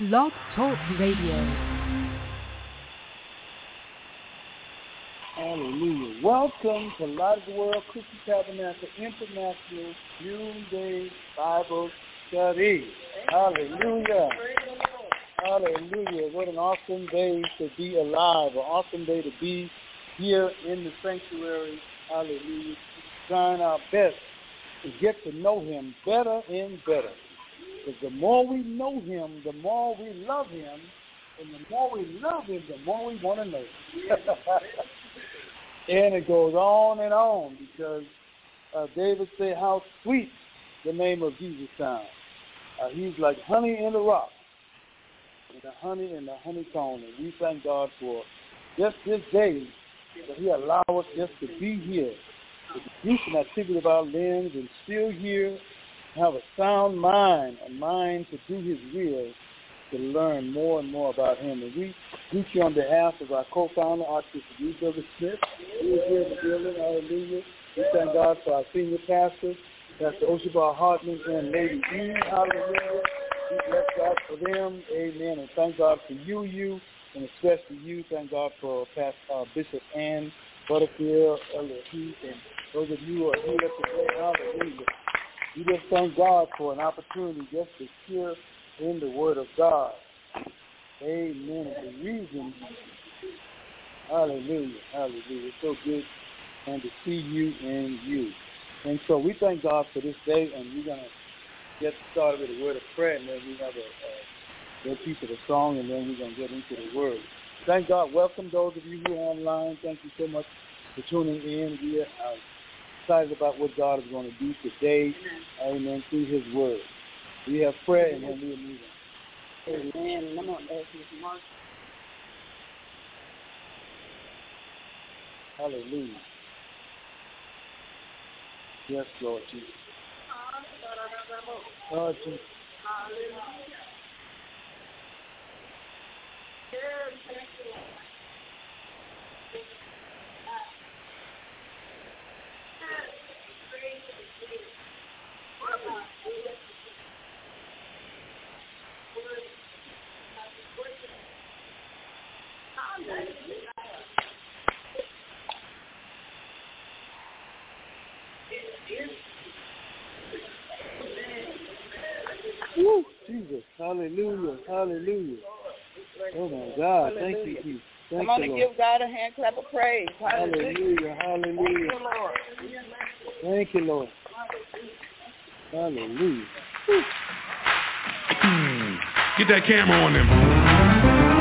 Blog Talk Radio. Hallelujah. Welcome to Light of the World Christian Tabernacle International Noonday Bible Study. Hallelujah. Hallelujah. What an awesome day to be alive. An awesome day to be here in the sanctuary. Hallelujah. Trying our best to get to know him better and better. Because the more we know him, the more we love him. And the more we love him, the more we want to know him. and it goes on and on because uh, David said how sweet the name of Jesus sounds. Uh, he's like honey in the rock, and the honey in the honeycomb. And we thank God for just this day that he allowed us just to be here, the use and activity of our limbs, and still here have a sound mind, a mind to do his will, to learn more and more about him. And we greet you on behalf of our co-founder, Archbishop E. Douglas Smith, who is here in the building. Hallelujah. We thank God for our senior pastor, Pastor Oshebar Hardman and Lady E. Hallelujah. We bless God for them. Amen. And thank God for you, you, and especially you. Thank God for Pastor uh, Bishop Ann Butterfield, Elder Heath, and those of you who are here today. Hallelujah. We just thank God for an opportunity just to hear in the Word of God. Amen. The reason, hallelujah, hallelujah. It's so good and to see you and you. And so we thank God for this day, and we're going to get started with a word of prayer, and then we have a, a, a piece of the song, and then we're going to get into the Word. Thank God. Welcome those of you who are online. Thank you so much for tuning in. We are excited about what God is going to do today. Amen. Through His Word. We have prayer and then we'll move on. Amen. I'm on that Mark. Hallelujah. Yes, Lord Jesus. Lord Jesus. Woo, Jesus. Hallelujah. Hallelujah. Oh my God. Thank you, Jesus. Thank Come on you, and Lord. give God a hand clap of praise. Hallelujah. Hallelujah. Lord. Thank you, Lord. Hallelujah. Get that camera on them.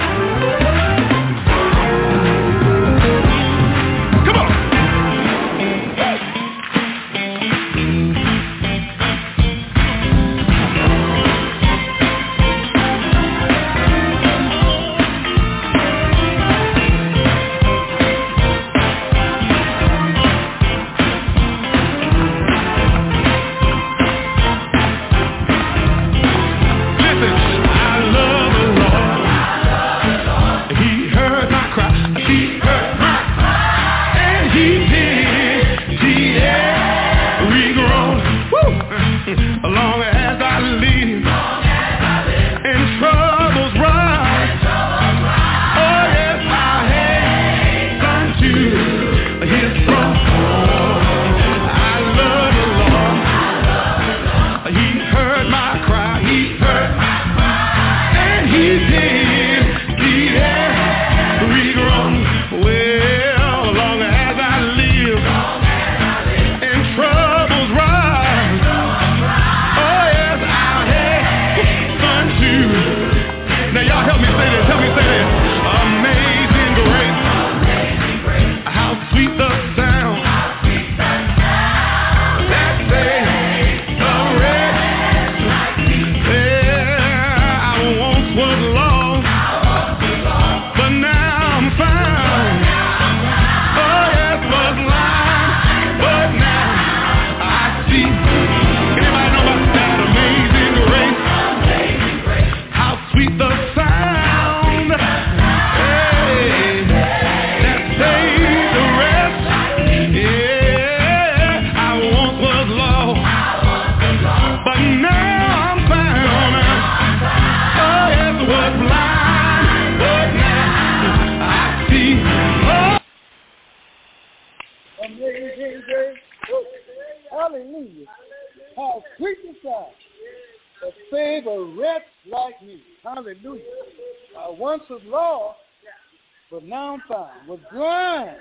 But now I'm found. Was blind.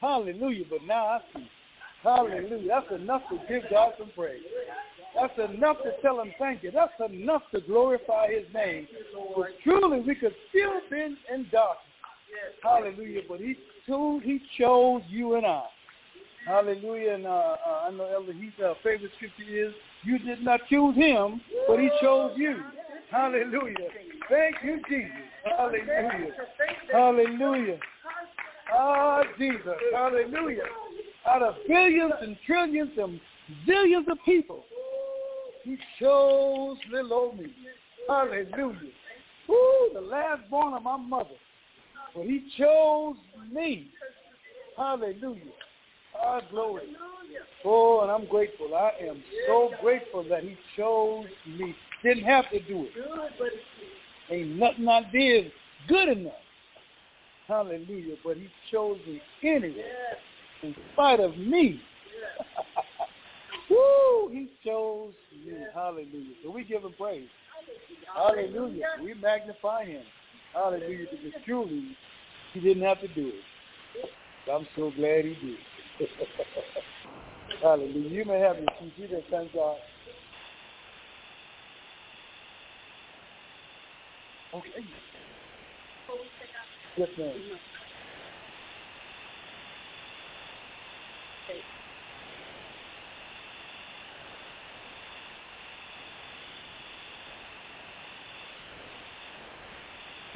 Hallelujah. But now I see. Hallelujah. That's enough to give God some praise. That's enough to tell him thank you. That's enough to glorify his name. For truly we could still be in darkness. Hallelujah. But he too, he chose you and I. Hallelujah. And uh, uh, I know Elder Heath's uh, favorite scripture is, you did not choose him, but he chose you. Hallelujah. Thank you, Jesus. Hallelujah. Hallelujah. Ah, Jesus. Hallelujah. Out of billions and trillions and zillions of people, he chose little old me. Hallelujah. Woo, the last born of my mother. But he chose me. Hallelujah. Ah, glory. Oh, and I'm grateful. I am so grateful that he chose me. Didn't have to do it. Ain't nothing I did good enough. Hallelujah. But he chose me anyway. In spite of me. Woo! He chose me. Hallelujah. So we give him praise. Hallelujah. We magnify him. Hallelujah. Because truly, he didn't have to do it. I'm so glad he did. Hallelujah. You may have your seat. You can thank God. Okay. Yes, ma'am.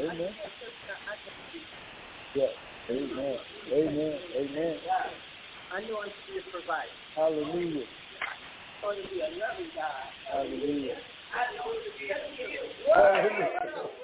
Amen. Yes. Amen. Amen. Amen. I know I'm still providing. Hallelujah. going to be a loving God. Hallelujah. I know to be a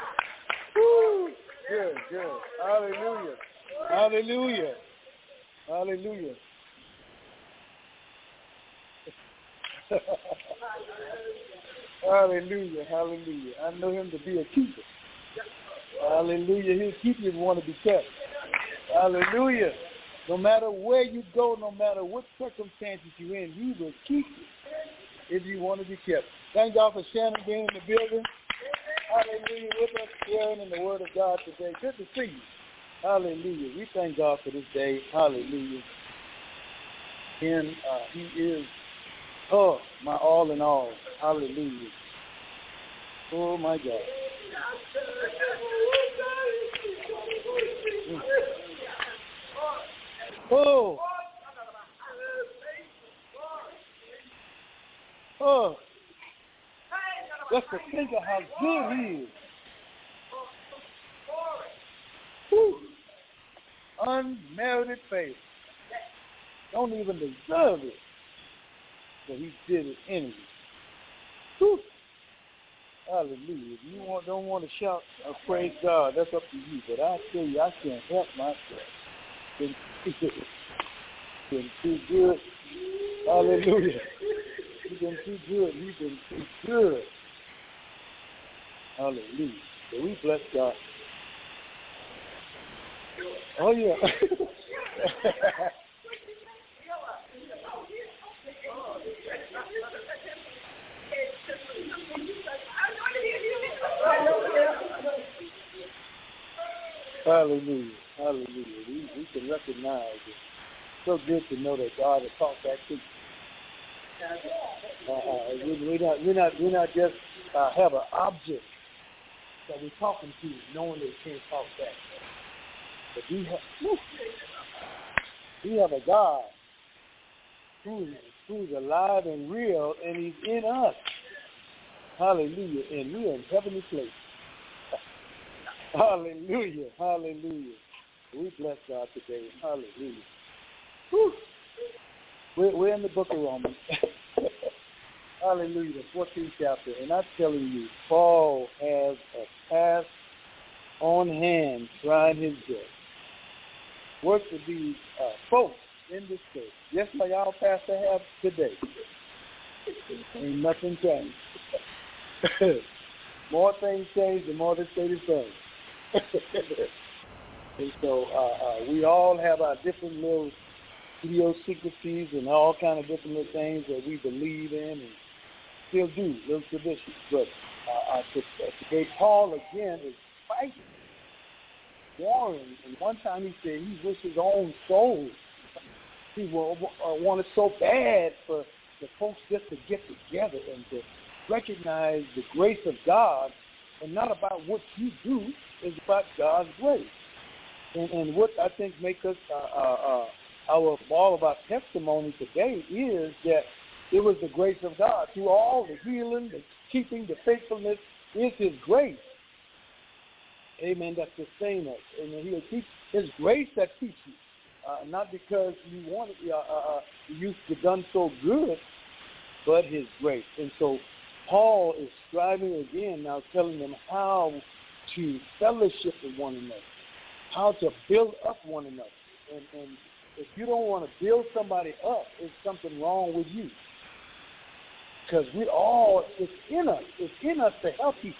Good, good. Hallelujah. Hallelujah. Hallelujah. hallelujah. Hallelujah. I know him to be a keeper. Hallelujah. He'll keep you if you want to be kept. Hallelujah. No matter where you go, no matter what circumstances you're in, he will keep you if you want to be kept. Thank God for Shannon being in the building. Hallelujah. With us sharing in the Word of God today. Good to see you. Hallelujah. We thank God for this day. Hallelujah. And uh, He is, oh, my all in all. Hallelujah. Oh, my God. Oh. Oh. Just to think of how good he is. Whew. Unmerited favor. Don't even deserve it. But he did it anyway. Hallelujah. If you want, don't want to shout or praise God, that's up to you. But I tell you, I can't help myself. Been, been too good. Hallelujah. He's been too good. He's been too good. Hallelujah. So we bless God. Oh yeah. Hallelujah. Hallelujah. We, we can recognize it. So good to know that God has talked back to you. Uh, uh, we, we're not, we're not, we're not just uh, have an object that we're talking to, knowing they can't talk back. But we have, whew, we have a God who's, who's alive and real, and He's in us. Hallelujah. And we are in heavenly place. Hallelujah. Hallelujah. We bless God today. Hallelujah. Whew. We're, we're in the book of Romans. hallelujah, the 14th chapter, and I'm telling you, Paul has a task on hand trying his best. Work to be uh, folks in this church, just like our pastor have today. Ain't nothing changed. more things change, the more they stay the same. and so uh, uh, we all have our different little idiosyncrasies and all kind of different little things that we believe in and still do, little traditions. But uh, uh, today, Paul again is fighting, warring. And one time he said he wished his own soul. He uh, wanted so bad for the folks just to get together and to recognize the grace of God and not about what you do, it's about God's grace. And, and what I think makes us uh, uh, uh, our all of our testimony today is that it was the grace of God through all the healing, the keeping, the faithfulness is His grace. Amen. That sustains us, and He'll keep His grace that keeps you, uh, not because you wanted, uh, uh, uh, you have done so good, but His grace. And so Paul is striving again now, telling them how to fellowship with one another, how to build up one another, and, and if you don't want to build somebody up, there's something wrong with you. Because we all, it's in us. It's in us to help people.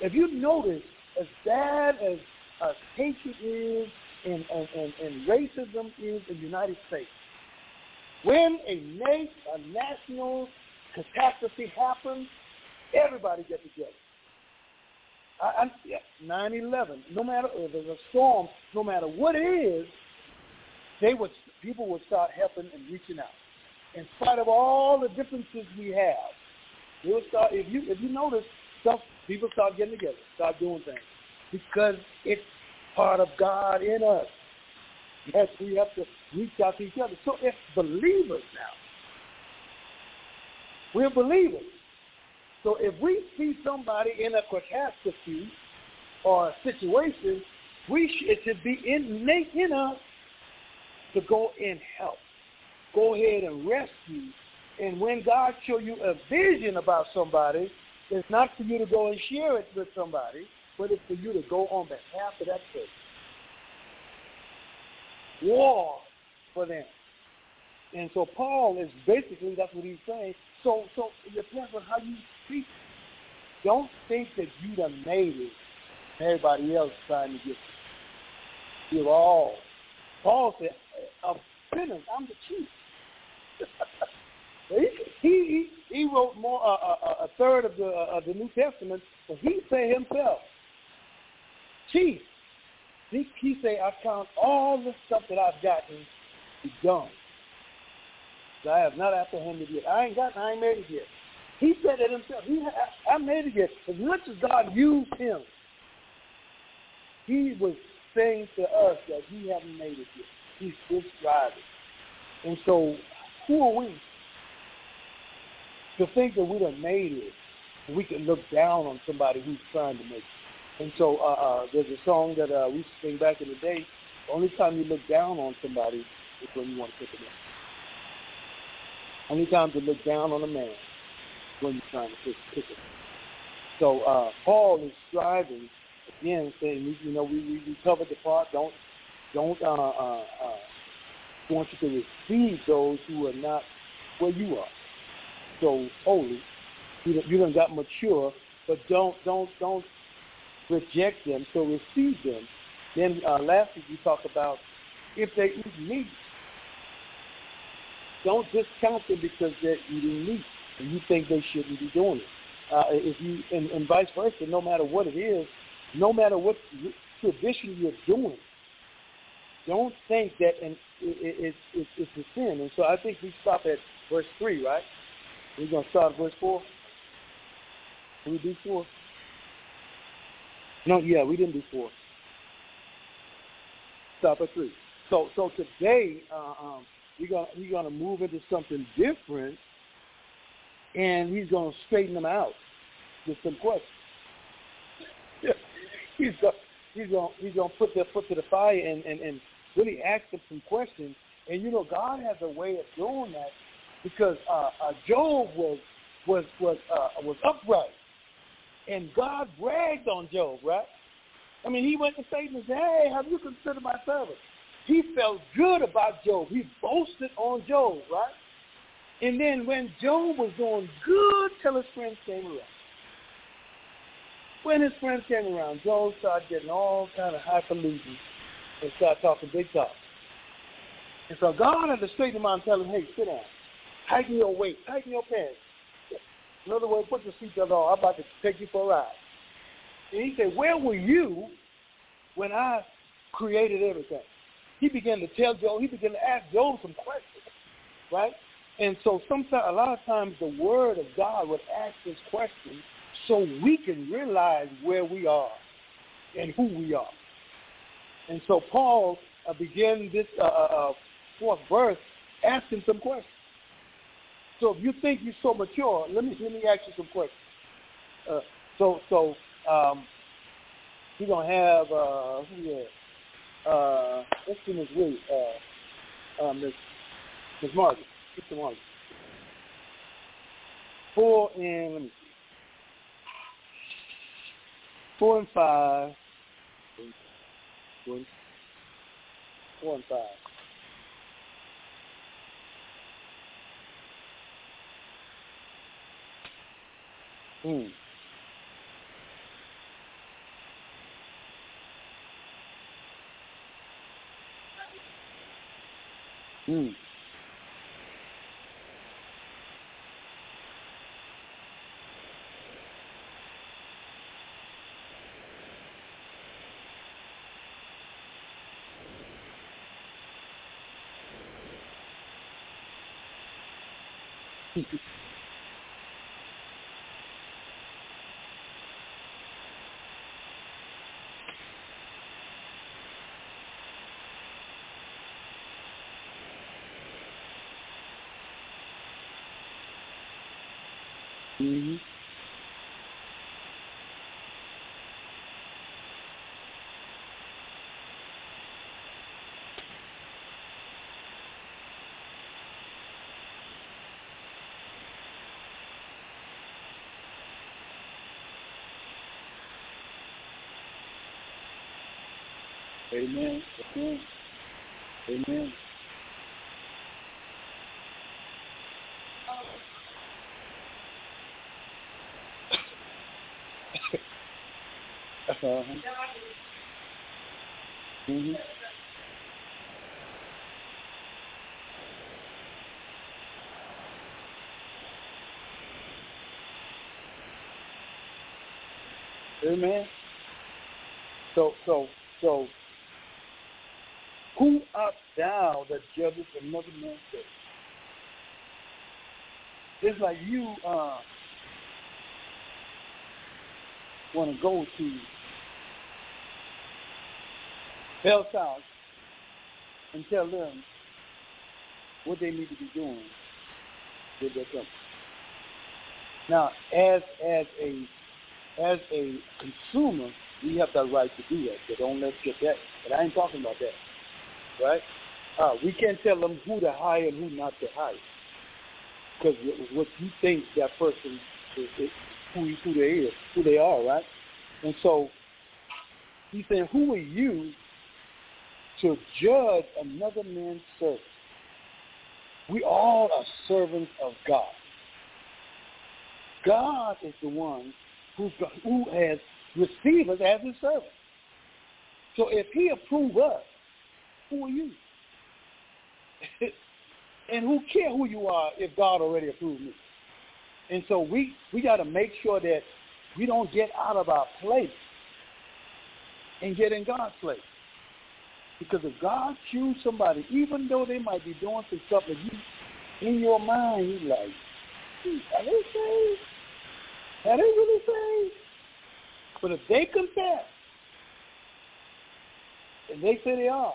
If you notice, as bad as uh, hatred is and, and, and, and racism is in the United States, when a, na- a national catastrophe happens, everybody gets together. I, I, yeah, 9/11. No matter if there's a storm, no matter what it is, they would people would start helping and reaching out. In spite of all the differences we have, would start. If you if you notice, stuff people start getting together, start doing things because it's part of God in us. Yes, we have to reach out to each other. So if believers now, we're believers. So if we see somebody in a catastrophe or a situation, we sh- it should be innate in us to go and help. Go ahead and rescue. And when God show you a vision about somebody, it's not for you to go and share it with somebody, but it's for you to go on behalf of that person. War for them. And so Paul is basically that's what he's saying. So so it depends on how you speak. Don't think that you done made it. Everybody else trying to get you You're all. Paul said, of sinners. I'm the chief. he, he he wrote more uh, uh, a third of the uh, of the New Testament, but he said himself, chief. He, he say, I count all the stuff that I've gotten done. I have not apprehended yet. I ain't got. I ain't made it yet. He said it himself. He, I, I made it yet. As much as God used him, he was saying to us that he haven't made it yet. He's still striving. And so, who are we to think that we done made it we can look down on somebody who's trying to make it? And so, uh, uh, there's a song that uh, we used to sing back in the day. The only time you look down on somebody is when you want to pick them up. Only time to look down on a man when you're trying to pick, pick him. So uh, Paul is striving again, saying, you know, we, we, we covered the part. Don't don't uh, uh, uh, want you to receive those who are not where you are. So holy, you you done got mature, but don't don't don't reject them. So receive them. Then uh, last week we talked about if they eat meat, don't discount them because they're eating meat and you think they shouldn't be doing it. Uh, if you and, and vice versa, no matter what it is, no matter what tradition you're doing, don't think that and it, it, it, it's a sin. And so I think we stop at verse 3, right? We're going to start at verse 4. Did we do 4? No, yeah, we didn't do 4. Stop at 3. So so today uh, um, we're going we're gonna move into something different, and he's going to straighten them out with some questions. he's going he's gonna he's to put their foot to the fire and, and, and really ask them some questions. And you know, God has a way of doing that because uh, uh, Job was was was uh, was upright, and God bragged on Job, right? I mean, he went to Satan and said, "Hey, have you considered my servant?" He felt good about Job. He boasted on Job, right? And then when Job was doing good till his friends came around. When his friends came around, Job started getting all kind of highfalutin and start talking big talk. And so God had to straighten him out and tell him, hey, sit down. Tighten your weight. Tighten your pants. In other words, put your seatbelt on. I'm about to take you for a ride. And he said, where were you when I created everything? He began to tell Job, he began to ask Job some questions, right? And so sometimes, a lot of times the word of God would ask this question so we can realize where we are and who we are. And so Paul uh, began this uh, uh, uh fourth verse asking some questions. So if you think you're so mature, let me let me ask you some questions. Uh, so so um, we're gonna have uh, who uh, what's Miss Willie, uh, uh, Miss Miss Margaret. Margaret. Four and let me see. Four and five. One, and five. Hmm. Hmm. Mm-hmm. Amen. Amen. Amen. Uh-huh. Mm-hmm. Amen. So, so, so, thou that judges another man's case? It's like you uh, want to go to health house and tell them what they need to be doing with their company. Now, as as a as a consumer, we have the right to do that. So don't let's get that. But I ain't talking about that, right? Uh, we can't tell them who to hire and who not to hire, because what you think that person is, is who who they is, who they are, right? And so he's saying, who are you to judge another man's service. We all are servants of God. God is the one who, who has received us as his servants. So if he approve us, who are you? and who care who you are if God already approved me? And so we, we got to make sure that we don't get out of our place and get in God's place. Because if God choose somebody, even though they might be doing some stuff that you, in your mind, you like, hmm, are they saved? Are they really saved? But if they confess, and they say they are,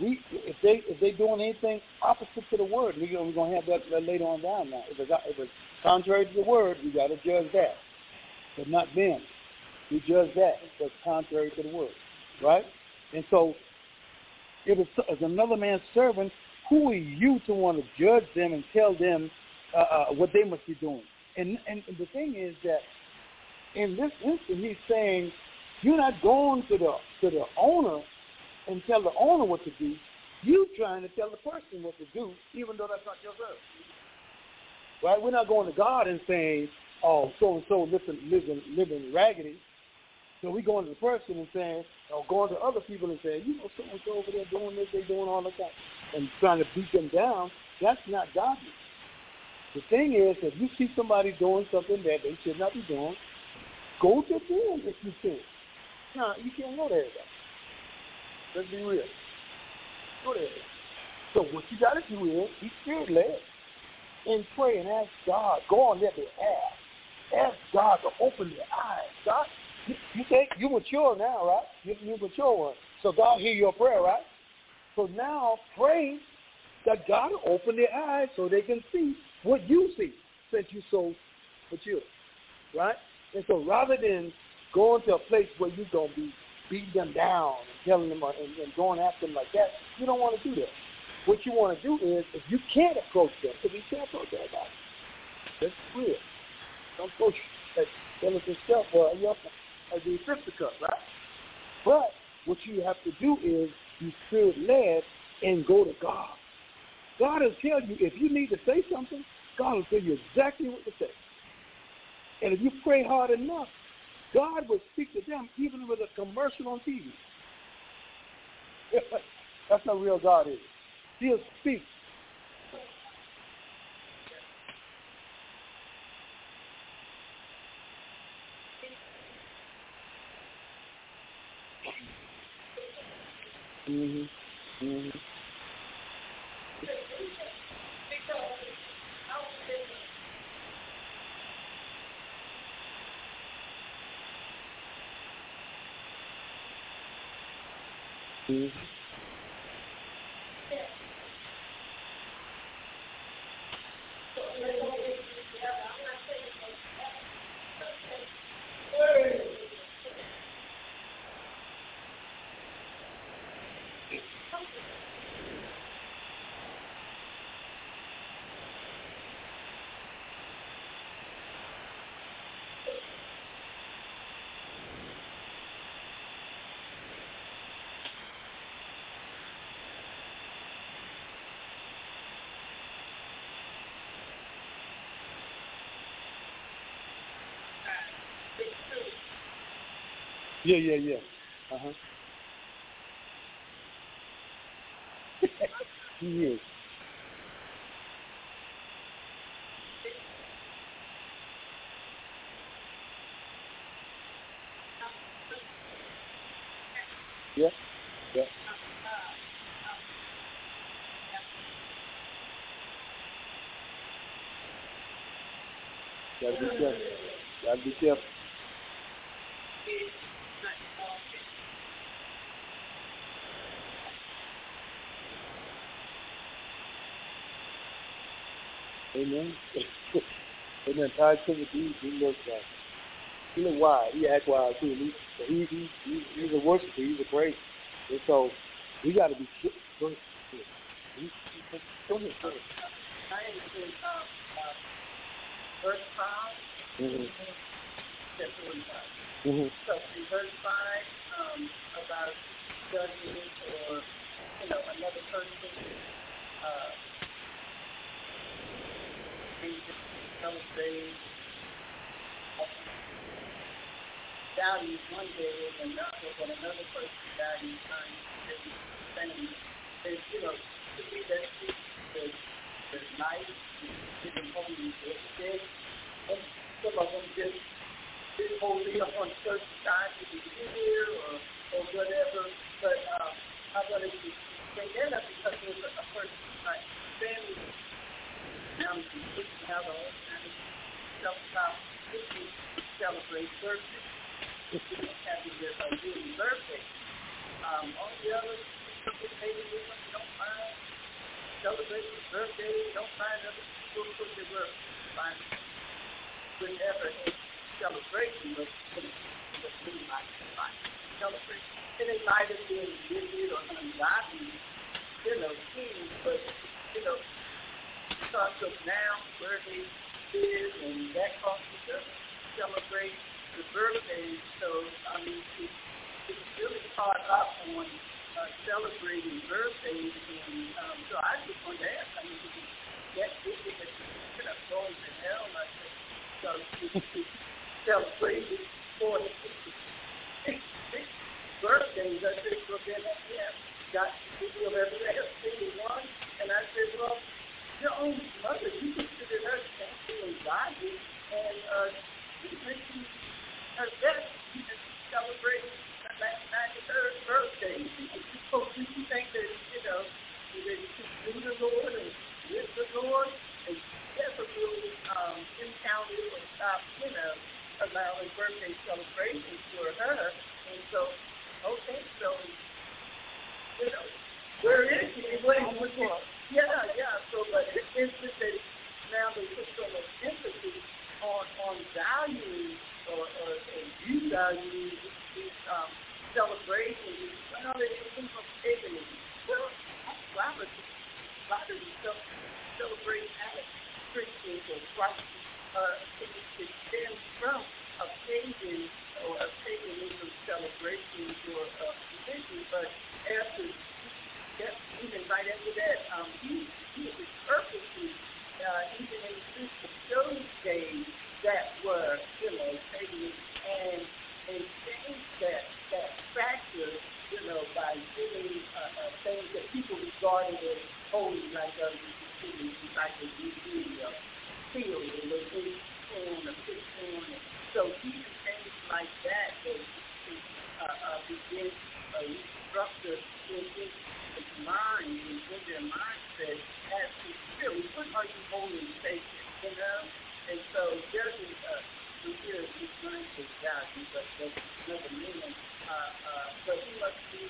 we if they if they doing anything opposite to the word, we we're gonna have that, that later on down now. If it's if it's contrary to the word, we gotta judge that, but not them. We judge that that's contrary to the word, right? And so it was as another man's servant. Who are you to want to judge them and tell them uh, uh, what they must be doing? And and the thing is that in this instant, he's saying, you're not going to the to the owner and tell the owner what to do. You trying to tell the person what to do, even though that's not your verse. Right? We're not going to God and saying, "Oh, so and so living living living raggedy." So we going to the person and saying, or going to other people and saying, "You know, so and so over there doing this, they doing all that," and trying to beat them down. That's not godly. The thing is, if you see somebody doing something that they should not be doing, go to them if you can. No, you can't go there. Let's be real. Go. So what you got to do is be spirit led and pray and ask God. Go on there and ask. Ask God to open your eyes. God, you, you think you mature now, right? You, you mature one. So God hear your prayer, right? So now pray that God open their eyes so they can see what you see since you so mature, right? And so rather than going to a place where you're going to be beating them down and telling them uh, and, and going after them like that, you don't want to do that. What you want to do is, if you can't approach them, because you can't approach everybody, that's real. Don't approach that delicate stuff or you have to, the sister cup, right? But what you have to do is be spirit led and go to God. God will tell you if you need to say something, God will tell you exactly what to say. And if you pray hard enough, God will speak to them even with a commercial on TV. That's how real God is. He'll speak. Mhm. Mhm. Mhm. Yeah, yeah, yeah. Uh huh. he is. Yeah, yeah. Gotta be careful. Gotta be careful. Amen. Amen. Ty Timothy, he looks like he look wild. He act wild too. He, he, he, he he's a worshiper. He's a praise. And so we got to be. Go ahead. Go ahead. Go ahead. I am in uh, verse 5. Mm-hmm. Chapter 45. Mm-hmm. So in verse 5, um, about judging or, you know, another person, uh, being celebrated, values one day and another, but another person values time same. And, you know, to me that speaks to the life, giving holy. And some of them just did holy up on certain times of the year or, or whatever. But I'm going to bring that up because there's a, a person like of stuff about people celebrate birthday. Happy uh, birthday. Um, all the other people maybe don't mind celebrating birthday, don't find other people who put their work find whenever celebration was was really like celebration. And it might have been wicked or ungodly, you know, things, but you know, because of now where they is, and that causes us to celebrate the birthday. So, I mean, it, it's really caught up on uh, celebrating birthdays. And um, so I just wanted to ask, I mean, that this is a you know, going to hell, I think, so to celebrate for birthdays. I said, well, then, yeah, got people of every single one. And I said, well, your own mother, you consider her thankful and godly, and uh, she's making her best. You just celebrate that 93rd birthday. So do you think that, you know, that she do the Lord and with the Lord and never really um, encountered or stopped, you know, allowing birthday celebrations for her. And so, okay, so, you know, where is she? What is what? Yeah, yeah. So, but it, it's just that now they put so much emphasis on on values or, or, or you value these um, celebrations. Well, they come from paganism. Well, why would why celebrate as Christians or Christ? Uh, it, it stems from a pagan or a paganism celebration or uh, religion, but after Yep, even right after that, um, he, he was purposely, uh, even in those days that were, you know, pagan and and changed that that factor, you know, by giving uh, uh, things that people regarded as holy, like uh, like a beauty, uh, field, or a big corn, a fish corn. So even things like that, they uh, uh, begin a restructure in his mind and in their mindset as to really what are you holding sacred, you know? And so a uh, we hear he's trying to God, but there's another meaning. Uh, uh, but he must be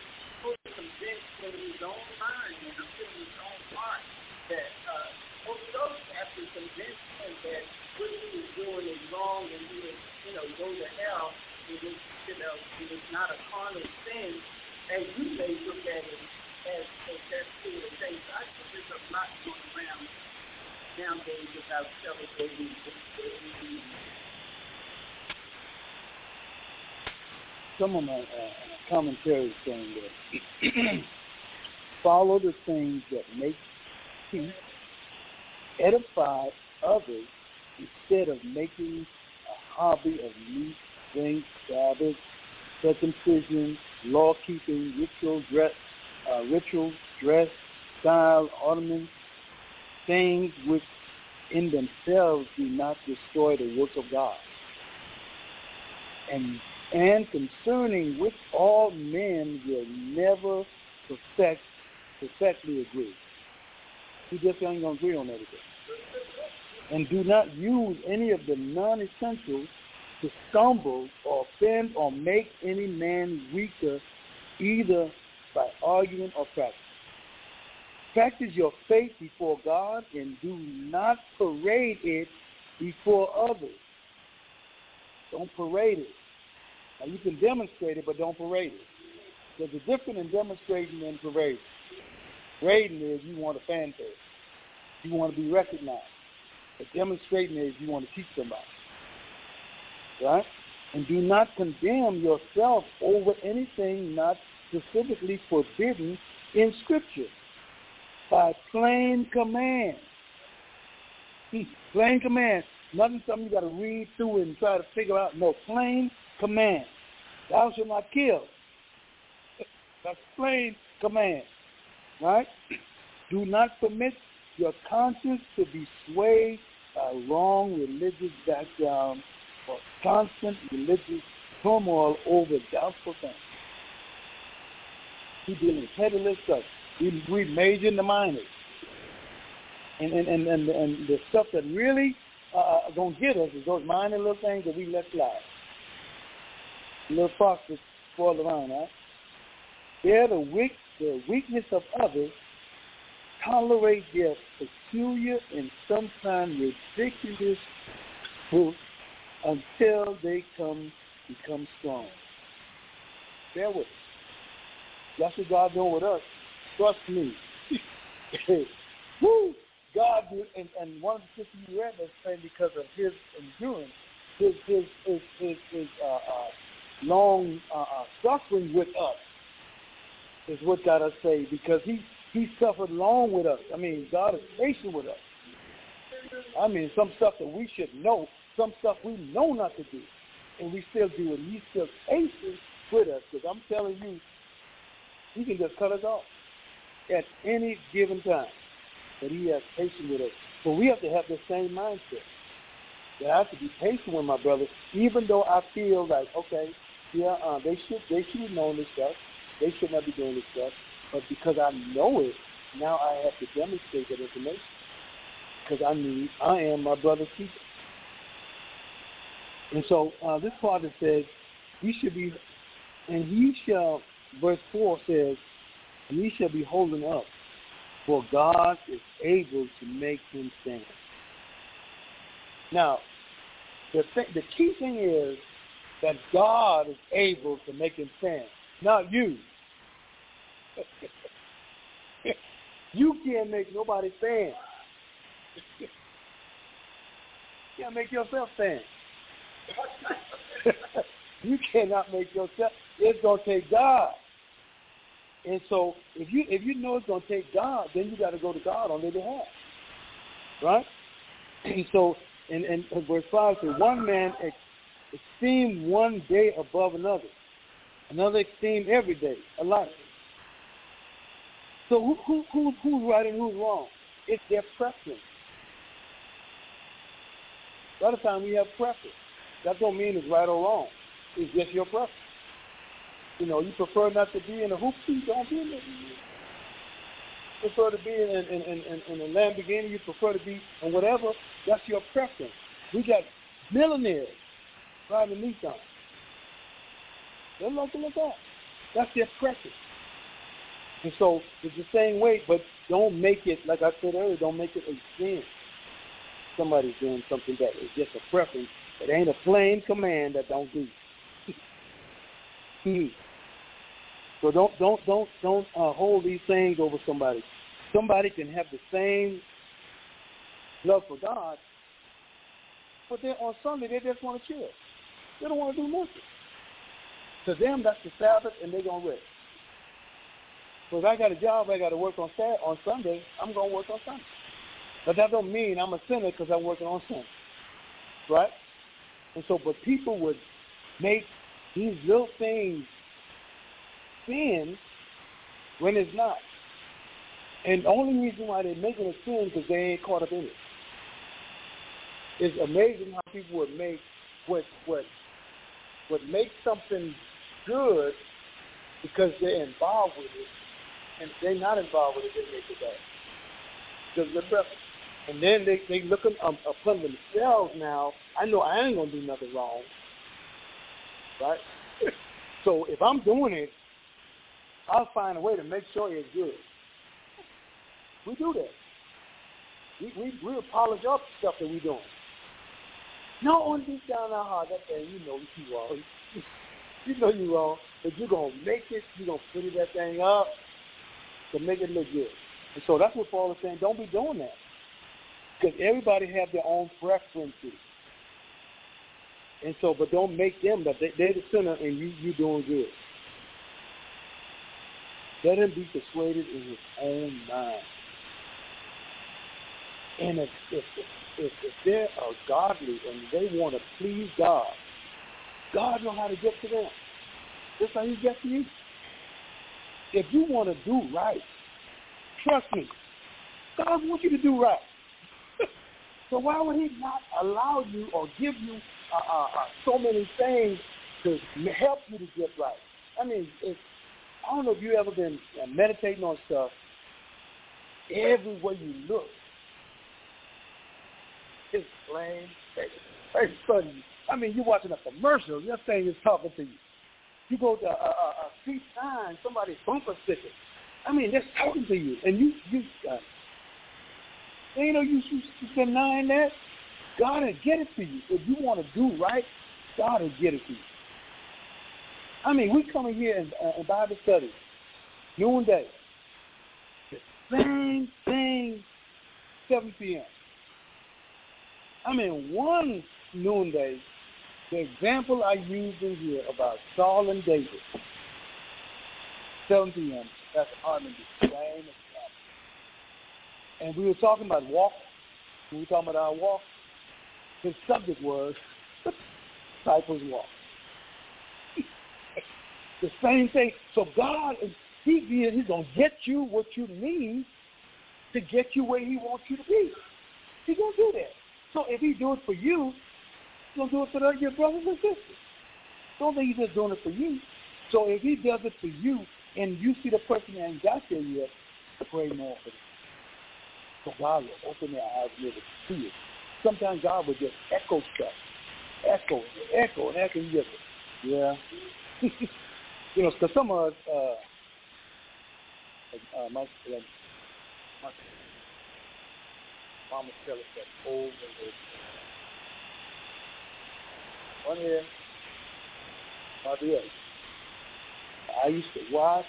fully convinced in his own mind and in his own heart that uh, Holy Ghost have to convince him that what he is doing is wrong and he will, you know, go to hell. It is, you know, it is not a carnal sin, as you may look at it as, as that sort of thing. So I think there's a lot going around nowadays Some of my uh, commentaries saying that follow the things that make peace, edify others instead of making a hobby of meat, drink, Sabbath, circumcision, law keeping, ritual dress, uh, ritual dress, style, ornaments, things which in themselves do not destroy the work of God. And and concerning which all men will never perfect perfectly agree. We just ain't gonna agree on everything. And do not use any of the non essentials to stumble or offend or make any man weaker either by argument or practice. Practice your faith before God and do not parade it before others. Don't parade it. Now you can demonstrate it, but don't parade it. There's a difference in demonstrating and parading. Parading is you want a fanfare. You want to be recognized. But demonstrating is you want to teach somebody. Right? And do not condemn yourself over anything not specifically forbidden in Scripture by plain command. Plain command. Nothing something you got to read through and try to figure out. No, plain command. Thou shalt not kill. That's plain command. Right? Do not permit your conscience to be swayed by wrong religious background or constant religious turmoil over doubtful things. We dealing with little stuff. We, we major in the minors. And, and, and, and, and the stuff that really uh, going to get us is those minor little things that we let slide. Little foxes the vine, right? Bear the, weak, the weakness of others, tolerate their peculiar and sometimes ridiculous fruit until they come become strong. Bear with us. That's what God's doing with us. Trust me. Woo! God did, and, and one of the sisters you read was saying because of his endurance, his his his his, his uh, uh, long uh, uh, suffering with us is what God us say because he he suffered long with us. I mean, God is patient with us. I mean, some stuff that we should know, some stuff we know not to do, and we still do it. He's still patient with us because I'm telling you, he can just cut us off at any given time. But he has patience with us. But we have to have the same mindset. That I have to be patient with my brother, even though I feel like, okay, yeah, uh, they should they should have known this stuff. They should not be doing this stuff. But because I know it, now I have to demonstrate that information. Because I need, I am my brother's keeper. And so uh, this part says, he should be, and he shall, verse 4 says, and he shall be holding up, for God is able to make him stand. Now, the, th- the key thing is that God is able to make him stand, not you. you can't make nobody stand. you can't make yourself stand. you cannot make yourself. It's gonna take God. And so if you if you know it's gonna take God, then you got to go to God on their behalf, right? And so, and and verse five says, one man esteem one day above another, another esteem every day a alike. So who, who, who, who's right and who's wrong? It's their preference. A lot of time we have preference. That don't mean it's right or wrong. It's just your preference. You know, you prefer not to be in a hoop seat, don't be in it. You prefer to be in, in, in, in, in a Lamborghini, you prefer to be in whatever, that's your preference. We got millionaires driving Nissan. They're looking at that. That's their preference. And so it's the same way, but don't make it, like I said earlier, don't make it a sin. Somebody's doing something that is just a preference. It ain't a plain command that don't do. Hmm. So don't don't don't don't uh, hold these things over somebody. Somebody can have the same love for God, but then on Sunday they just want to chill. They don't want to do nothing. To them, that's the Sabbath, and they're gonna rest. So if I got a job, I got to work on Saturday, on Sunday. I'm gonna work on Sunday. But that don't mean I'm a sinner because I'm working on Sunday, right? And so, but people would make these little things sin when it's not. And the only reason why they're making it sin because they ain't caught up in it. It's amazing how people would make what what would make something good because they're involved with it and they're not involved with it, they make it bad. Because they're. And then they they look um, upon themselves now. I know I ain't gonna do nothing wrong, right? so if I'm doing it, I'll find a way to make sure it's good. We do that. We we we polish up stuff that we doing. No one deep down our heart, that thing, you know you wrong. you know you wrong, but you're gonna make it. You're gonna put that thing up to make it look good. And so that's what Paul is saying. Don't be doing that. Because everybody have their own preferences. And so, but don't make them that they, they're the sinner and you you doing good. Let him be persuaded in his own mind. And if if if, if they're uh, godly and they want to please God, God know how to get to them. Just like He gets to you. If you want to do right, trust me, God wants you to do right. so why would He not allow you or give you uh, uh, uh, so many things to help you to get right? I mean, if, I don't know if you ever been uh, meditating on stuff. Everywhere you look, it's plain. Very sudden. I mean, you're watching a commercial. That thing is talking to you. You go to a, a, a street sign, somebody's bumper sticker. I mean, they're talking to you, and you you uh, ain't no use you denying that. God will get it to you if you want to do right. God will get it to you. I mean, we come in here in, uh, in Bible study, noonday. The same thing 7 p.m. I mean, one noonday, the example I used in here about Saul and David, 7 p.m., that's Harmony, same And we were talking about walk. We were talking about our walk. His subject was disciples walk. The same thing. So God, is he, he's going to get you what you need to get you where he wants you to be. He's to do that. So if he do it for you, he's to do it for your brothers and sisters. Don't think he's just doing it for you. So if he does it for you and you see the person that ain't got there yet, pray more for them. So God will open their eyes able to see it. Sometimes God will just echo stuff. Echo, echo, and echo. You just, yeah. you know, because some of uh, uh, my, uh, my mama tell us that over and over. One here, my dear. I used to watch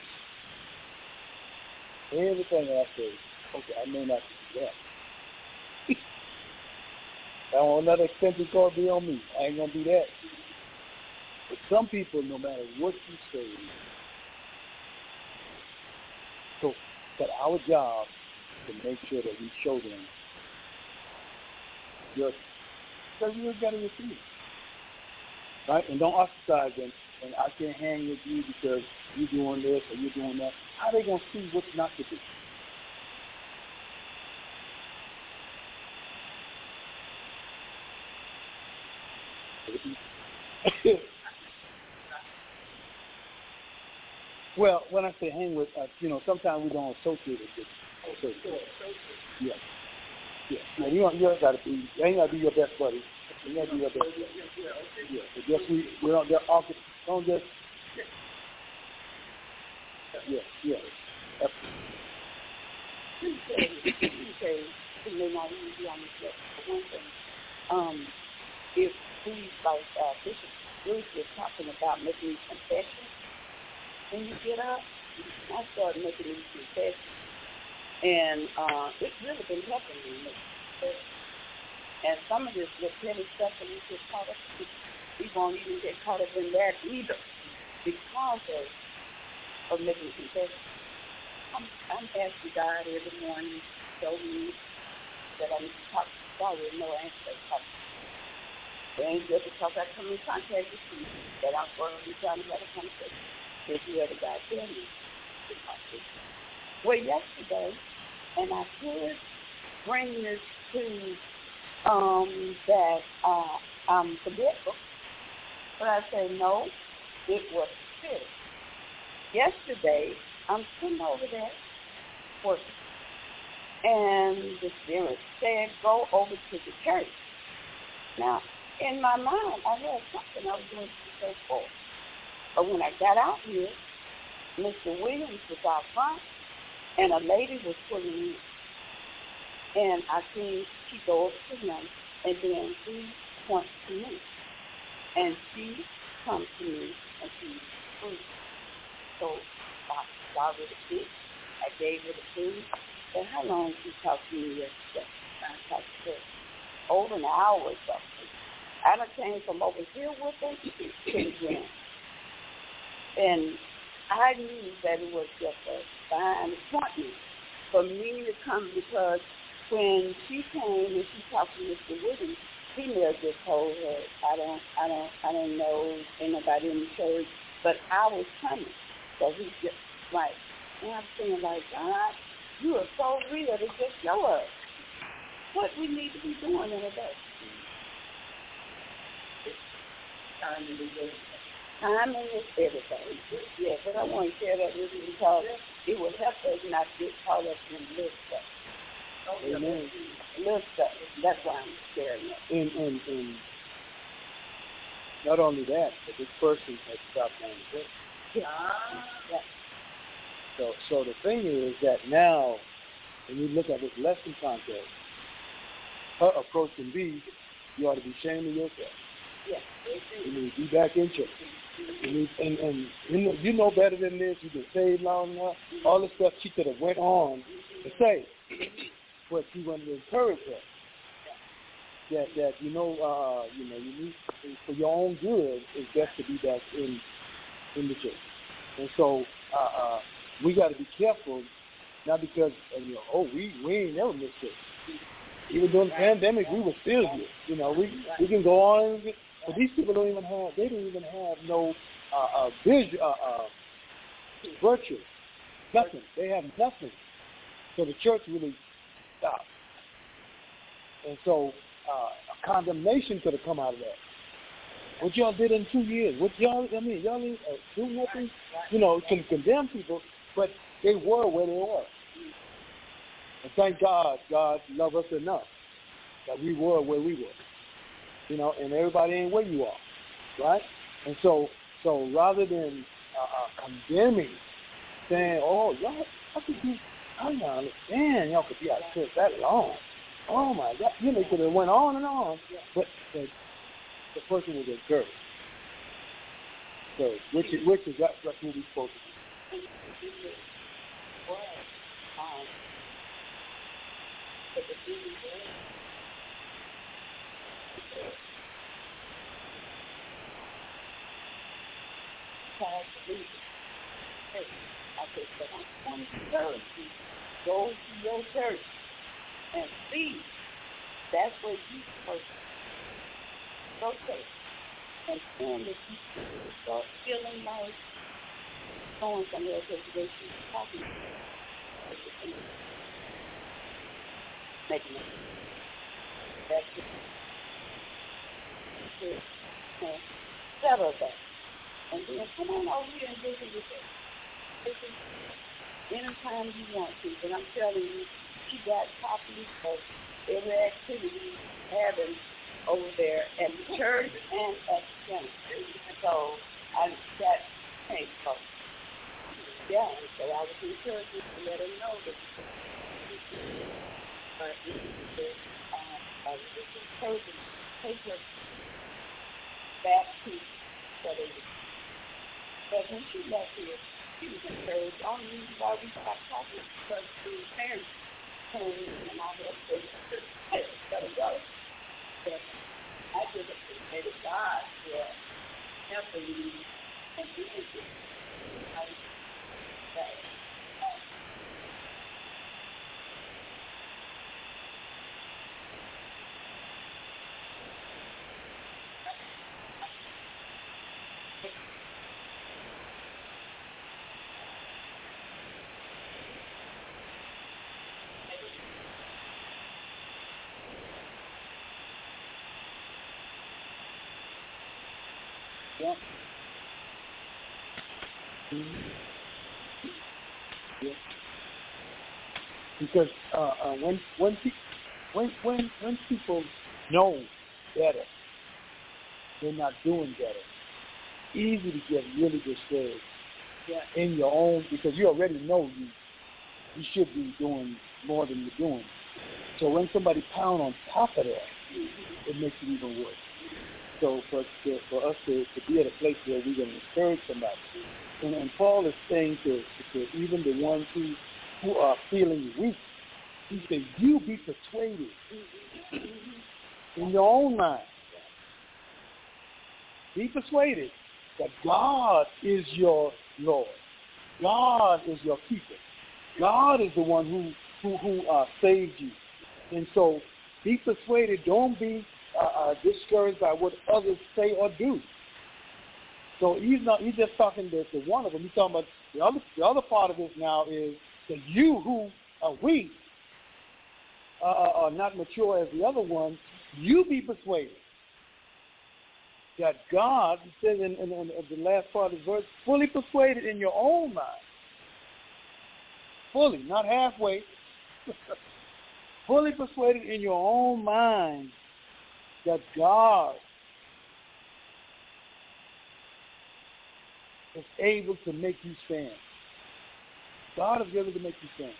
everything I said. Okay, I may not do that. I want another expensive car to be on me. I ain't gonna do that. But some people, no matter what you say, so but our job to make sure that we show them your because you got to receive. Right? And don't ostracize them and I can't hang with you because you're doing this or you're doing that. How are they gonna see what's not to do? Well, when I say hang with, uh, you know, sometimes we don't associate it with. Associate. Yeah. Yeah. Now you you don't gotta be. You ain't gotta be your best buddy. You gotta be your best buddy. Yeah. But just we we don't. They're often don't just. Yeah. Yeah. That's, say it may not even be on the list. One thing, um, if we like uh, Bishop Bruce was talking about making confessions when you get up, I started making these confessions, and uh, it's really been helping me. And some of this petty stuff that we get caught up in, we won't even get caught up in that either because of, of making confessions. I'm, I'm asking God every morning to show me that I'm talking. God will know I ain't talking. Ain't just because I come in contact with you that I'm going to be trying to have a conversation. If you ever God tell me to to. Well, yesterday, and I could bring this to um, that uh, I'm forgetful. But I say, no, it was spirit. Yesterday, I'm sitting over there working. And the spirit said, go over to the church. Now, in my mind, I had something I was going to say for. But when I got out here, Mr. Williams was out front, and a lady was pulling in. And I see she goes to him, and then she points to me. And she comes to me, and she's free. So I started the food. I gave her the food. And how long she talked to me yesterday? I talked to her over an hour or something. I done came from over here with her to gym. And I knew that it was just a fine appointment for me to come because when she came and she talked to Mr. Williams, he may have just told her, I don't, I don't, I don't know anybody in the church, but I was coming. So he just like, and I'm saying like, God, you are so real to just show us what we need to be doing in a day. Timing is everything. Timing is everything. Yeah, but I want to share that with you because it will help us not get caught up in this stuff. Amen. Little stuff. That's why I'm sharing it. And, and, and not only that, but this person has stopped going to church. Yeah. So, so the thing is that now, when you look at this lesson context, her approach can be, you ought to be ashamed of yourself. Yes. You need to be back in church. You need, and and you know, you know better than this. You've been saved long enough. All the stuff she could have went on to say. but he wanted to encourage her that that you know uh, you know you need for your own good it's best to be back in in the church, and so uh, uh, we got to be careful, not because uh, you know oh we we ain't never missed it. Even during the pandemic, we were still here. You know, we we can go on, but these people don't even have they don't even have no uh, uh, vision, uh, uh, virtue, nothing. They have nothing. So the church really stopped, and so uh, condemnation could have come out of that. What y'all did in two years? What y'all? I mean, y'all didn't uh, do nothing. You know, to condemn people, but they were where they were. And thank God, God loved us enough that we were where we were. You know, and everybody ain't where you are, right? And so, so rather than uh, uh, condemning, saying, "Oh, y'all, how could you? I don't understand. Y'all could be out church that long." Oh my God! You know, could have went on and on, but the, the person was encouraged. So, which is which is that, that's what we're supposed to do. I said, but I'm to. Go to your church and see. That's where you supposed to okay. And then if you start feeling like going somewhere because they keep talking, making it. That's it. And settle that. And then come on over here and visit with us. Anytime you want to. But I'm telling you, she got copies of every activity having over there at the church and at the center. So I got thanks for yeah, so I was encouraging to let her know that but um, I was just encouraging to take her back to what it is. But when she left here, she was encouraged. The only reason why we stopped talking is because the parents and I had to it go. But I just appreciated God for helping me and being here. I say, Yeah. Yeah. Because uh, uh, when when pe- when when when people know better, they're not doing better. Easy to get really discouraged yeah, in your own because you already know you you should be doing more than you're doing. So when somebody pound on top of that, it makes it even worse. So for to, for us to, to be at a place where we can encourage somebody, and, and Paul is saying to, to even the ones who who are feeling weak, he said, "You be persuaded in your own mind. Be persuaded that God is your Lord. God is your keeper. God is the one who who who uh, saved you. And so, be persuaded. Don't be uh, uh, discouraged by what others say or do. So he's not. He's just talking to, to one of them. He's talking about the other. The other part of this now is that you who are weak, uh, are not mature as the other one. You be persuaded that God, says in, in, in the last part of the verse, fully persuaded in your own mind. Fully, not halfway. fully persuaded in your own mind that God is able to make you stand. God is able to make you stand.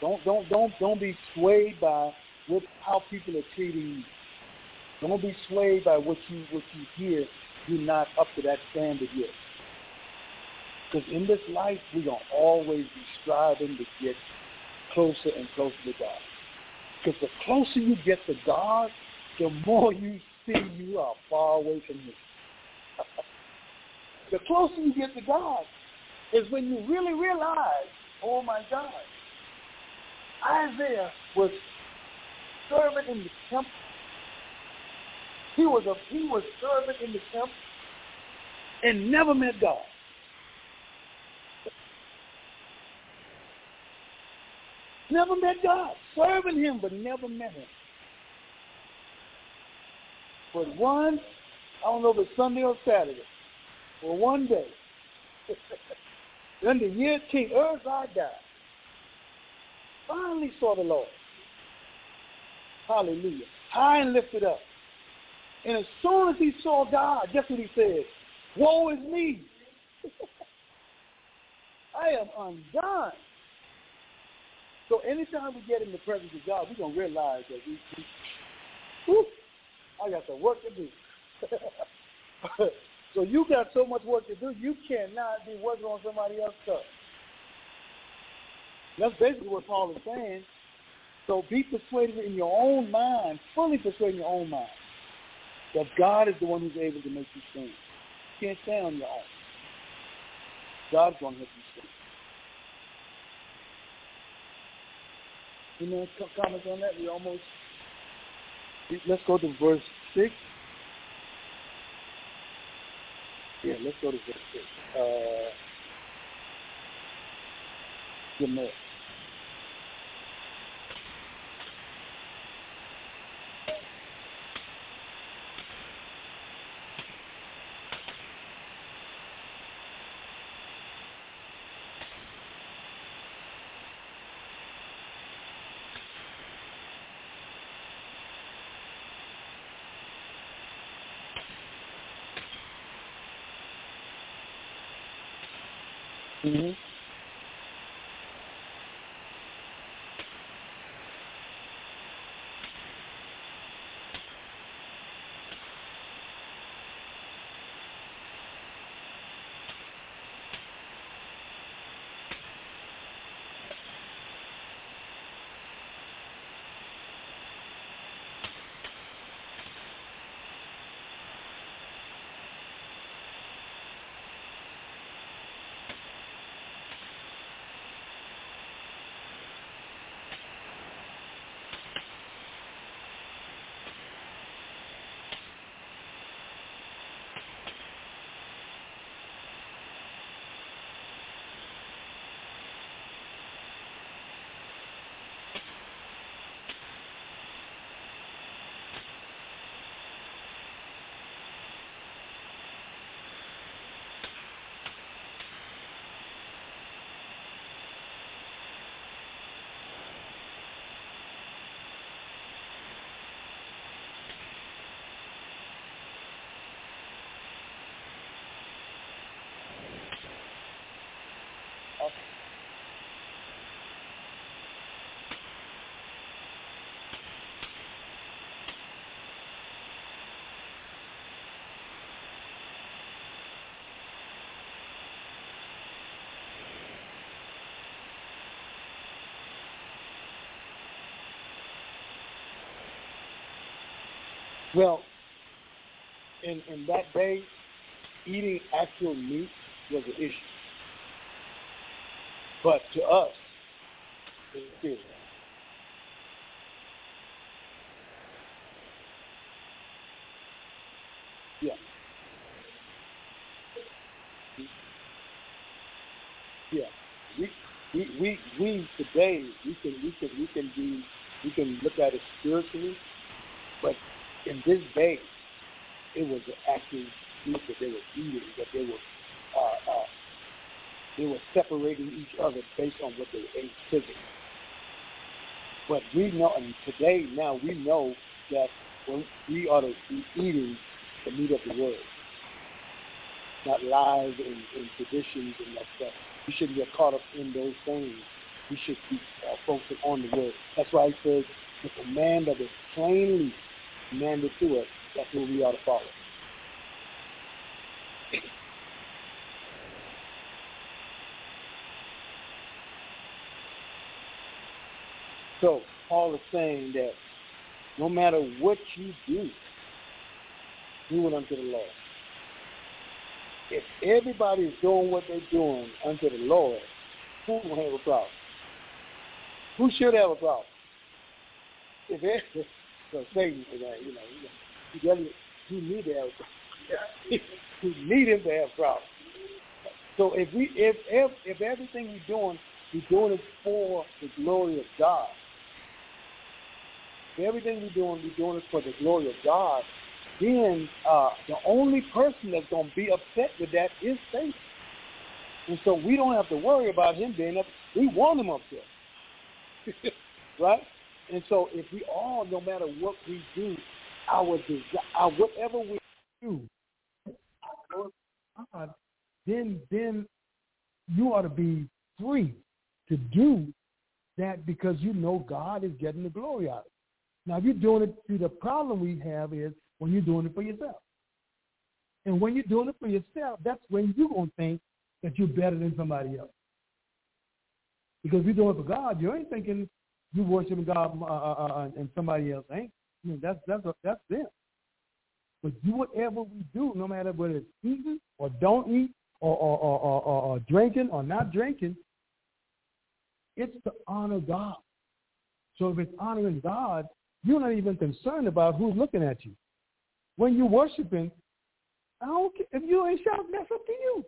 Don't don't don't don't be swayed by what how people are treating you. Don't be swayed by what you what you hear. You're not up to that standard yet. Because in this life, we're gonna always be striving to get closer and closer to God. Because the closer you get to God, the more you see you are far away from Him. the closer you get to God is when you really realize, oh my God, Isaiah was serving in the temple. He was a he was servant in the temple and never met God. Never met God. Serving him but never met him. But one, I don't know if it's Sunday or Saturday, or one day, in the year King Uzziah died, finally saw the Lord. Hallelujah. High and lifted up. And as soon as he saw God, guess what he said? Woe is me. I am undone. So anytime we get in the presence of God, we're going to realize that we, we I got some work to do. so you got so much work to do, you cannot be working on somebody else's stuff. That's basically what Paul is saying. So be persuaded in your own mind, fully persuaded in your own mind, that God is the one who's able to make you stand. You can't stand on your own. God's going to help you stand. Any comments on that? We almost. Let's go to verse six. Yeah, let's go to verse six. Uh, good Mm-hmm. Well, in in that day, eating actual meat was an issue. But to us, it's still. Yeah. Yeah. We we we we today we can we can we can be we can look at it spiritually, but in this day, it was active group that they were eating, that they were uh, uh, they were separating each other based on what they ate physically. But we know, and today now we know that when we are to be eating the meat of the word, not lies and, and traditions and that stuff. We shouldn't get caught up in those things. We should be uh, focusing on the word. That's why he says the command that is plainly commanded to us, that's what we ought to follow. So Paul is saying that no matter what you do, do it unto the Lord. If everybody is doing what they're doing unto the Lord, who will have a problem? Who should have a problem? If every, so Satan, you know, you know, he doesn't, he need to have he need him to have problems. So if we, if if, if everything we're doing, we're doing it for the glory of God. If everything we're doing, we're doing it for the glory of God. Then uh, the only person that's to be upset with that is Satan. And so we don't have to worry about him being up. We want him up there. right? And so if we all, no matter what we do, our desire, our whatever we do, God, then then you ought to be free to do that because you know God is getting the glory out of it. Now, if you're doing it, see, the problem we have is when you're doing it for yourself. And when you're doing it for yourself, that's when you're going to think that you're better than somebody else. Because if you're doing it for God, you ain't thinking you worshiping God uh, uh, uh, uh and somebody else ain't. I mean, that's that's that's them. But do whatever we do, no matter whether it's eating or don't eat or or, or, or, or drinking or not drinking, it's to honor God. So if it's honoring God, you're not even concerned about who's looking at you. When you're worshiping, I don't care. If you ain't shouting, that's up to you.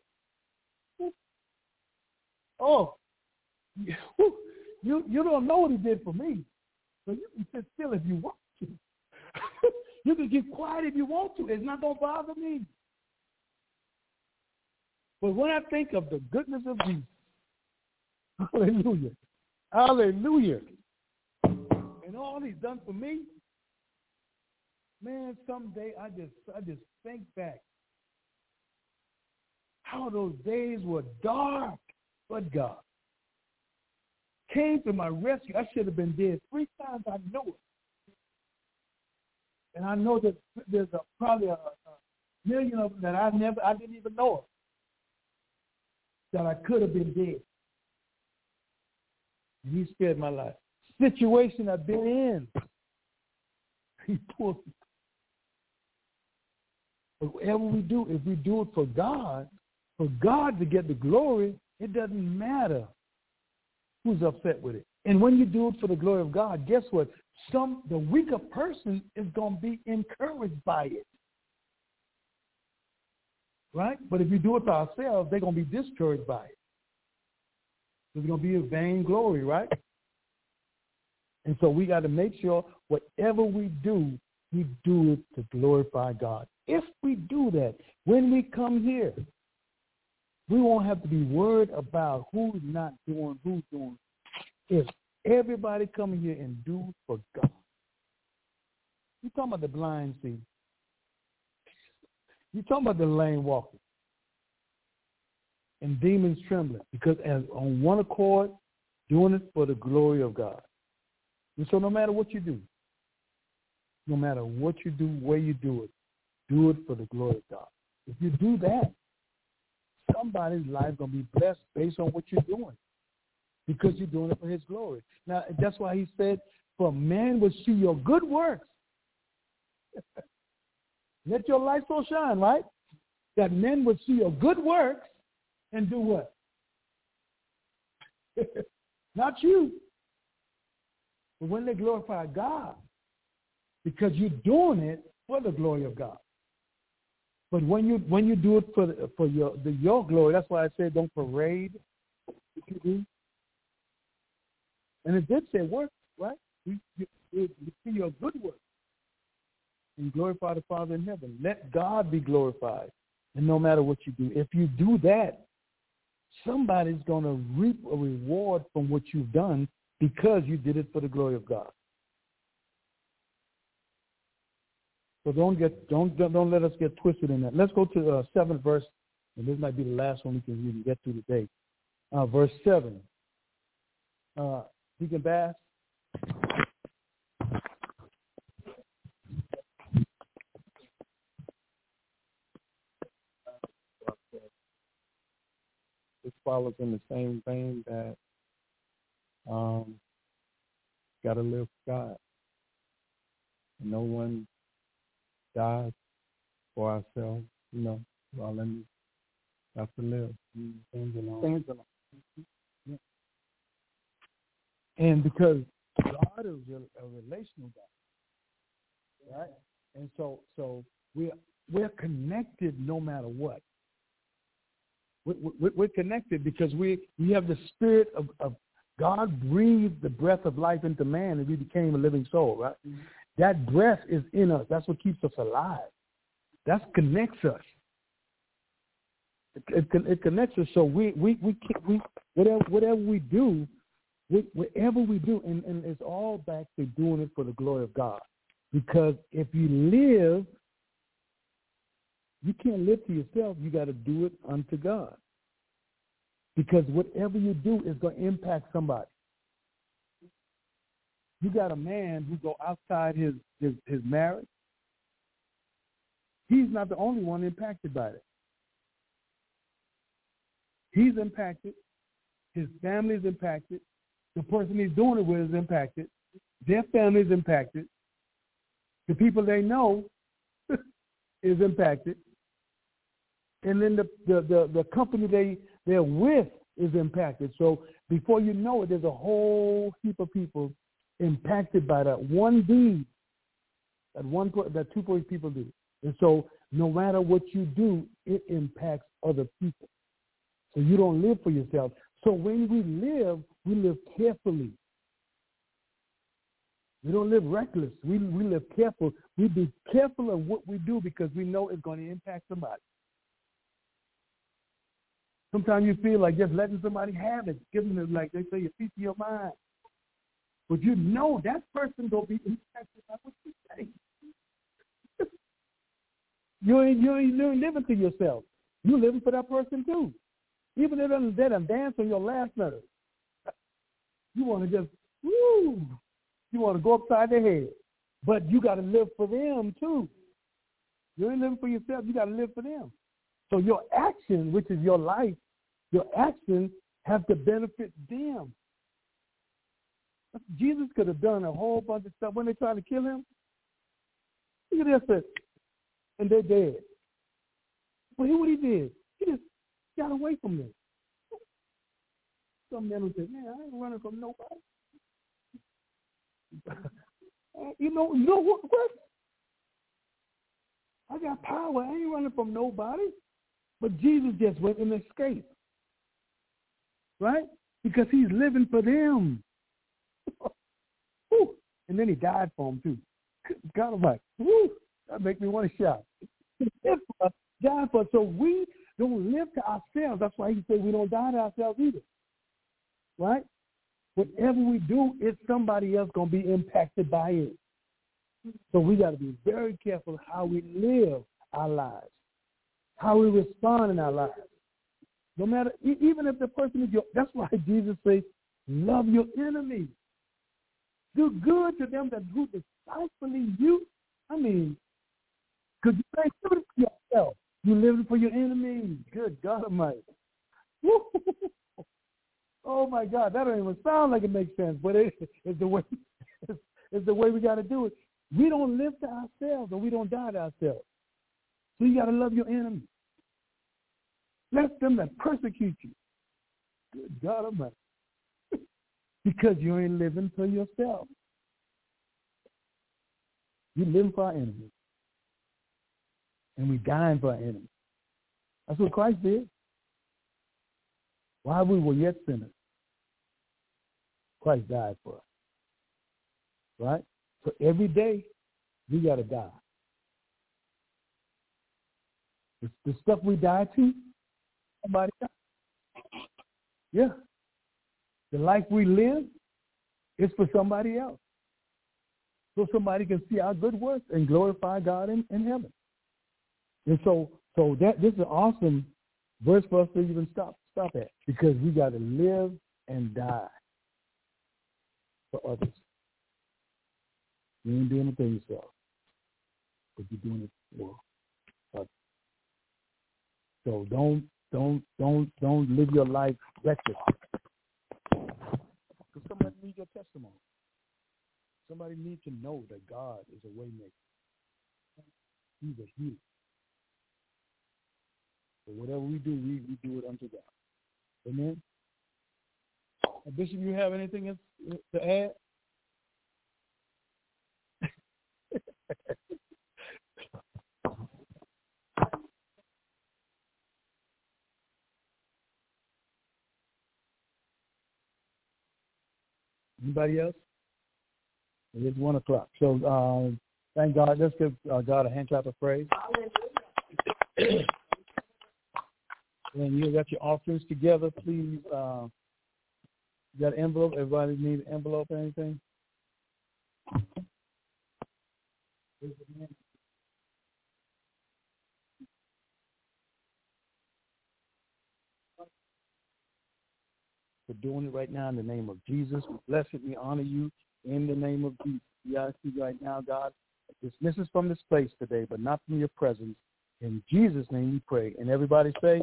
Oh, you you don't know what he did for me, so you can sit still if you want to. you can get quiet if you want to. It's not gonna bother me. But when I think of the goodness of Jesus, hallelujah, hallelujah, and all he's done for me, man, someday I just I just think back how those days were dark, but God came to my rescue. I should have been dead three times. I know it. And I know that there's a, probably a, a million of them that I never, I didn't even know of, that I could have been dead. And he spared my life situation I've been in. He pulled me. But whatever we do, if we do it for God, for God to get the glory, it doesn't matter who's upset with it. And when you do it for the glory of God, guess what? Some the weaker person is going to be encouraged by it. Right? But if you do it for ourselves, they're going to be discouraged by it. There's going to be a vain glory, right? And so we got to make sure whatever we do, we do it to glorify God. If we do that, when we come here, we won't have to be worried about who's not doing, who's doing. If everybody coming here and do for God. You talking about the blind see. You talking about the lame walking. And demons trembling. Because as on one accord, doing it for the glory of God. And so no matter what you do, no matter what you do, where you do it, do it for the glory of God. If you do that, somebody's life going to be blessed based on what you're doing because you're doing it for his glory. Now, that's why he said, for man will see your good works. Let your light so shine, right? That men will see your good works and do what? Not you. But when they glorify God, because you're doing it for the glory of God. But when you when you do it for the, for your the, your glory, that's why I said don't parade do. And it did say work, right? You, you, you see your good work and glorify the Father in heaven. Let God be glorified. And no matter what you do, if you do that, somebody's going to reap a reward from what you've done because you did it for the glory of God. So don't get don't don't let us get twisted in that. Let's go to uh, seventh verse, and this might be the last one we can even get through today. Uh, verse seven. Uh, Deacon Bass. This follows in the same vein that um, got to live for God. No one dies for ourselves, you know. All in have to live. Things alone. Things alone. Yeah. And because God is a, a relational God, right? And so, so we're we're connected no matter what. We're, we're connected because we we have the spirit of, of God breathed the breath of life into man, and we became a living soul. Right? Mm-hmm. That breath is in us. That's what keeps us alive. That connects us. It, it, it, connects us. So we we we we whatever whatever we do, we, whatever we do, and, and it's all back to doing it for the glory of God. Because if you live, you can't live to yourself. You got to do it unto God. Because whatever you do is going to impact somebody. You got a man who go outside his, his, his marriage. He's not the only one impacted by it. He's impacted. His family is impacted. The person he's doing it with is impacted. Their family is impacted. The people they know is impacted. And then the, the, the, the company they, they're with is impacted. So before you know it, there's a whole heap of people impacted by that one deed that one that two point people do. And so no matter what you do, it impacts other people. So you don't live for yourself. So when we live, we live carefully. We don't live reckless. We, we live careful. We be careful of what we do because we know it's going to impact somebody. Sometimes you feel like just letting somebody have it, giving it like they say a piece of your mind. But you know that person gonna be impacted by what you say. you ain't you ain't, living to yourself. You living for that person too. Even if they're dead and dance on your last letter. You want to just woo you want to go upside their head. But you got to live for them too. You ain't living for yourself. You got to live for them. So your action, which is your life, your actions have to benefit them. Jesus could have done a whole bunch of stuff when they tried to kill him. Look at this, and they're dead. But hear what he did. He just got away from them. Some men say, "Man, I ain't running from nobody." you know, you know what, what? I got power. I ain't running from nobody. But Jesus just went and escaped. Right? Because he's living for them. And then he died for them too. God Almighty. Woo, that make me want to shout. died for us. So we don't live to ourselves. That's why he said we don't die to ourselves either. Right? whatever we do, it's somebody else going to be impacted by it. So we got to be very careful how we live our lives, how we respond in our lives. No matter, even if the person is your, that's why Jesus says, love your enemies. Do good to them that do despitefully you. I mean, because you say for yourself. You're living for your enemies. Good God Almighty. Oh my God, that don't even sound like it makes sense, but it, it's the way it's, it's the way we got to do it. We don't live to ourselves, or we don't die to ourselves. So you got to love your enemies. Bless them that persecute you. Good God Almighty, because you ain't living for yourself. You live for our enemies, and we dying for our enemies. That's what Christ did. While we were yet sinners, Christ died for us. Right? So every day, we got to die. The, the stuff we die to, somebody died. Yeah. The life we live is for somebody else. So somebody can see our good works and glorify God in, in heaven. And so so that this is an awesome verse for us to even stop stop at because we got to live and die for others. You ain't doing it for yourself, but you're doing it for others. So don't don't don't don't live your life reckless. Needs your testimony. Somebody needs to know that God is a waymaker. He's a healer. So whatever we do, we, we do it unto God. Amen. Uh, Bishop, you have anything to add? Anybody else? It's one o'clock. So uh, thank God. Let's give uh, God a hand clap of praise. and you got your offerings together, please. Uh, got an envelope? Everybody need an envelope or anything? For doing it right now in the name of Jesus. We bless it. We honor you in the name of Jesus. We ask you right now, God, dismiss us from this place today, but not from your presence. In Jesus' name we pray. And everybody say,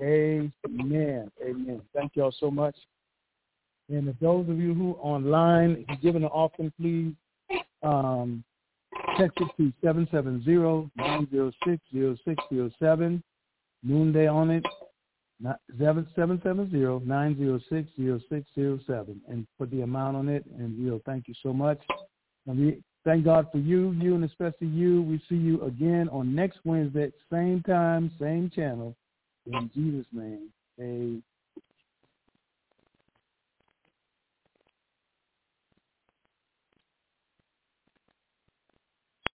Amen. Amen. Thank you all so much. And if those of you who are online, if you're giving an offering, please um, text it to 770-906-0607. Noonday on it, 770-906-0607. And put the amount on it, and we'll thank you so much. And we thank God for you, you, and especially you. We see you again on next Wednesday, same time, same channel. In Jesus' name, amen.